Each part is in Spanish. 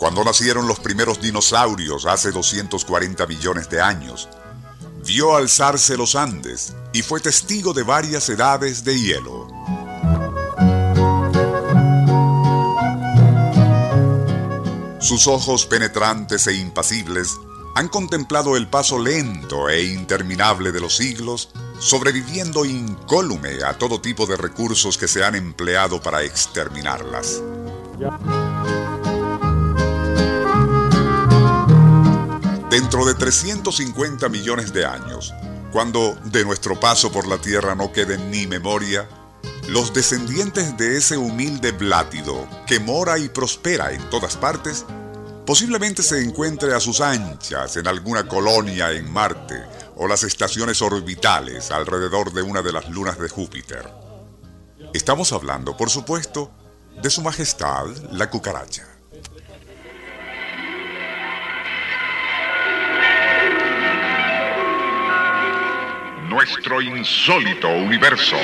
cuando nacieron los primeros dinosaurios hace 240 millones de años. Vio alzarse los Andes y fue testigo de varias edades de hielo. Sus ojos penetrantes e impasibles han contemplado el paso lento e interminable de los siglos, sobreviviendo incólume a todo tipo de recursos que se han empleado para exterminarlas. Dentro de 350 millones de años, cuando de nuestro paso por la Tierra no quede ni memoria, los descendientes de ese humilde blátido que mora y prospera en todas partes, posiblemente se encuentre a sus anchas en alguna colonia en Marte o las estaciones orbitales alrededor de una de las lunas de Júpiter. Estamos hablando, por supuesto, de Su Majestad la cucaracha. Nuestro insólito universo.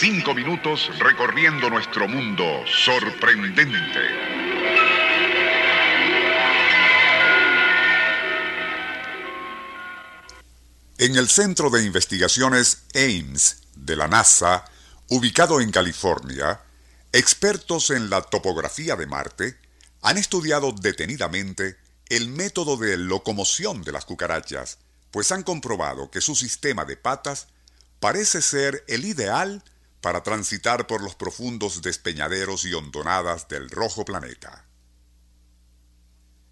Cinco minutos recorriendo nuestro mundo sorprendente. En el Centro de Investigaciones Ames de la NASA, ubicado en California, expertos en la topografía de Marte han estudiado detenidamente el método de locomoción de las cucarachas, pues han comprobado que su sistema de patas parece ser el ideal para transitar por los profundos despeñaderos y hondonadas del rojo planeta.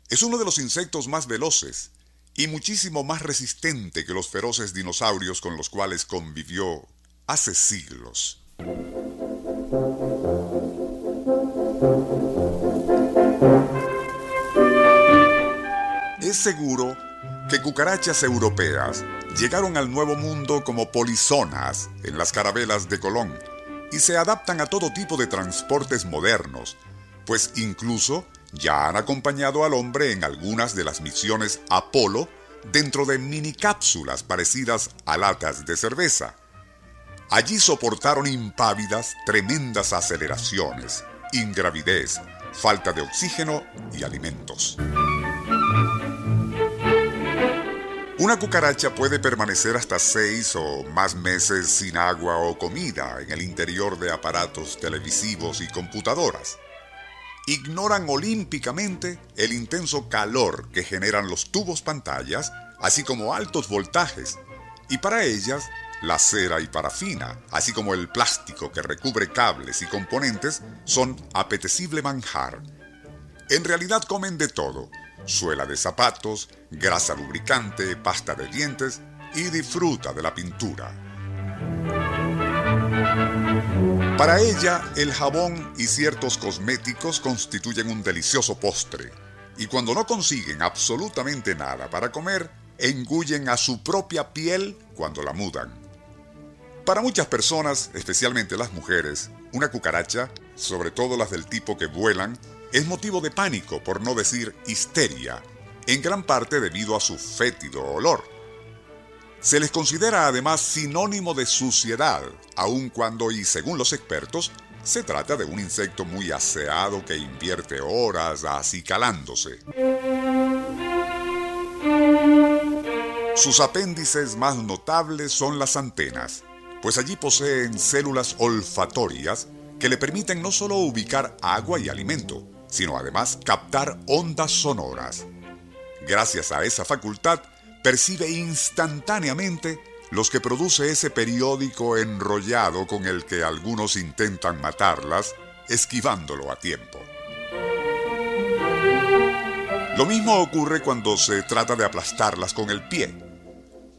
Es uno de los insectos más veloces y muchísimo más resistente que los feroces dinosaurios con los cuales convivió hace siglos. Es seguro que cucarachas europeas llegaron al Nuevo Mundo como polizonas en las carabelas de Colón y se adaptan a todo tipo de transportes modernos, pues incluso ya han acompañado al hombre en algunas de las misiones Apolo dentro de mini cápsulas parecidas a latas de cerveza. Allí soportaron impávidas tremendas aceleraciones, ingravidez, falta de oxígeno y alimentos. Una cucaracha puede permanecer hasta seis o más meses sin agua o comida en el interior de aparatos televisivos y computadoras. Ignoran olímpicamente el intenso calor que generan los tubos pantallas, así como altos voltajes, y para ellas la cera y parafina, así como el plástico que recubre cables y componentes, son apetecible manjar. En realidad comen de todo, suela de zapatos, grasa lubricante, pasta de dientes y disfruta de la pintura. Para ella, el jabón y ciertos cosméticos constituyen un delicioso postre, y cuando no consiguen absolutamente nada para comer, engullen a su propia piel cuando la mudan. Para muchas personas, especialmente las mujeres, una cucaracha, sobre todo las del tipo que vuelan, es motivo de pánico, por no decir histeria, en gran parte debido a su fétido olor. Se les considera además sinónimo de suciedad, aun cuando, y según los expertos, se trata de un insecto muy aseado que invierte horas acicalándose. Sus apéndices más notables son las antenas, pues allí poseen células olfatorias que le permiten no solo ubicar agua y alimento, sino además captar ondas sonoras. Gracias a esa facultad, percibe instantáneamente los que produce ese periódico enrollado con el que algunos intentan matarlas, esquivándolo a tiempo. Lo mismo ocurre cuando se trata de aplastarlas con el pie.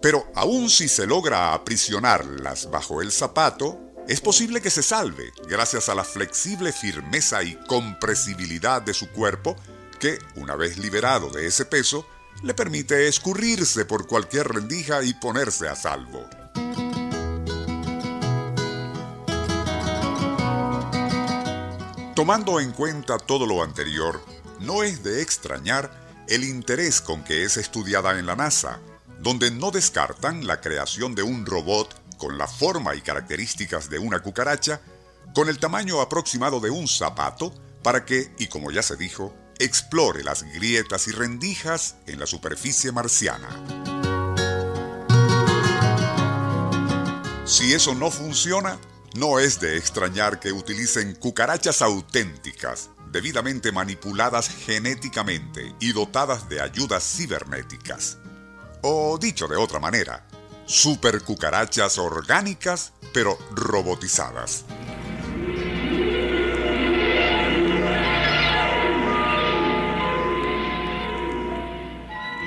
Pero aun si se logra aprisionarlas bajo el zapato, es posible que se salve gracias a la flexible firmeza y compresibilidad de su cuerpo que, una vez liberado de ese peso, le permite escurrirse por cualquier rendija y ponerse a salvo. Tomando en cuenta todo lo anterior, no es de extrañar el interés con que es estudiada en la NASA, donde no descartan la creación de un robot con la forma y características de una cucaracha, con el tamaño aproximado de un zapato, para que, y como ya se dijo, explore las grietas y rendijas en la superficie marciana. Si eso no funciona, no es de extrañar que utilicen cucarachas auténticas, debidamente manipuladas genéticamente y dotadas de ayudas cibernéticas. O dicho de otra manera, supercucarachas orgánicas pero robotizadas.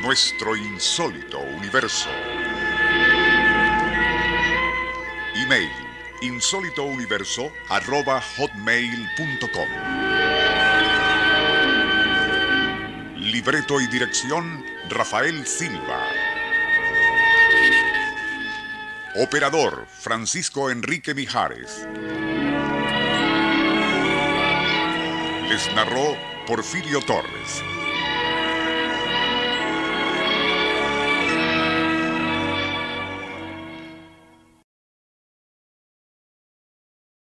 nuestro insólito universo. Email insólitouniverso.hotmail.com Libreto y dirección Rafael Silva. Operador Francisco Enrique Mijares. Les narró Porfirio Torres.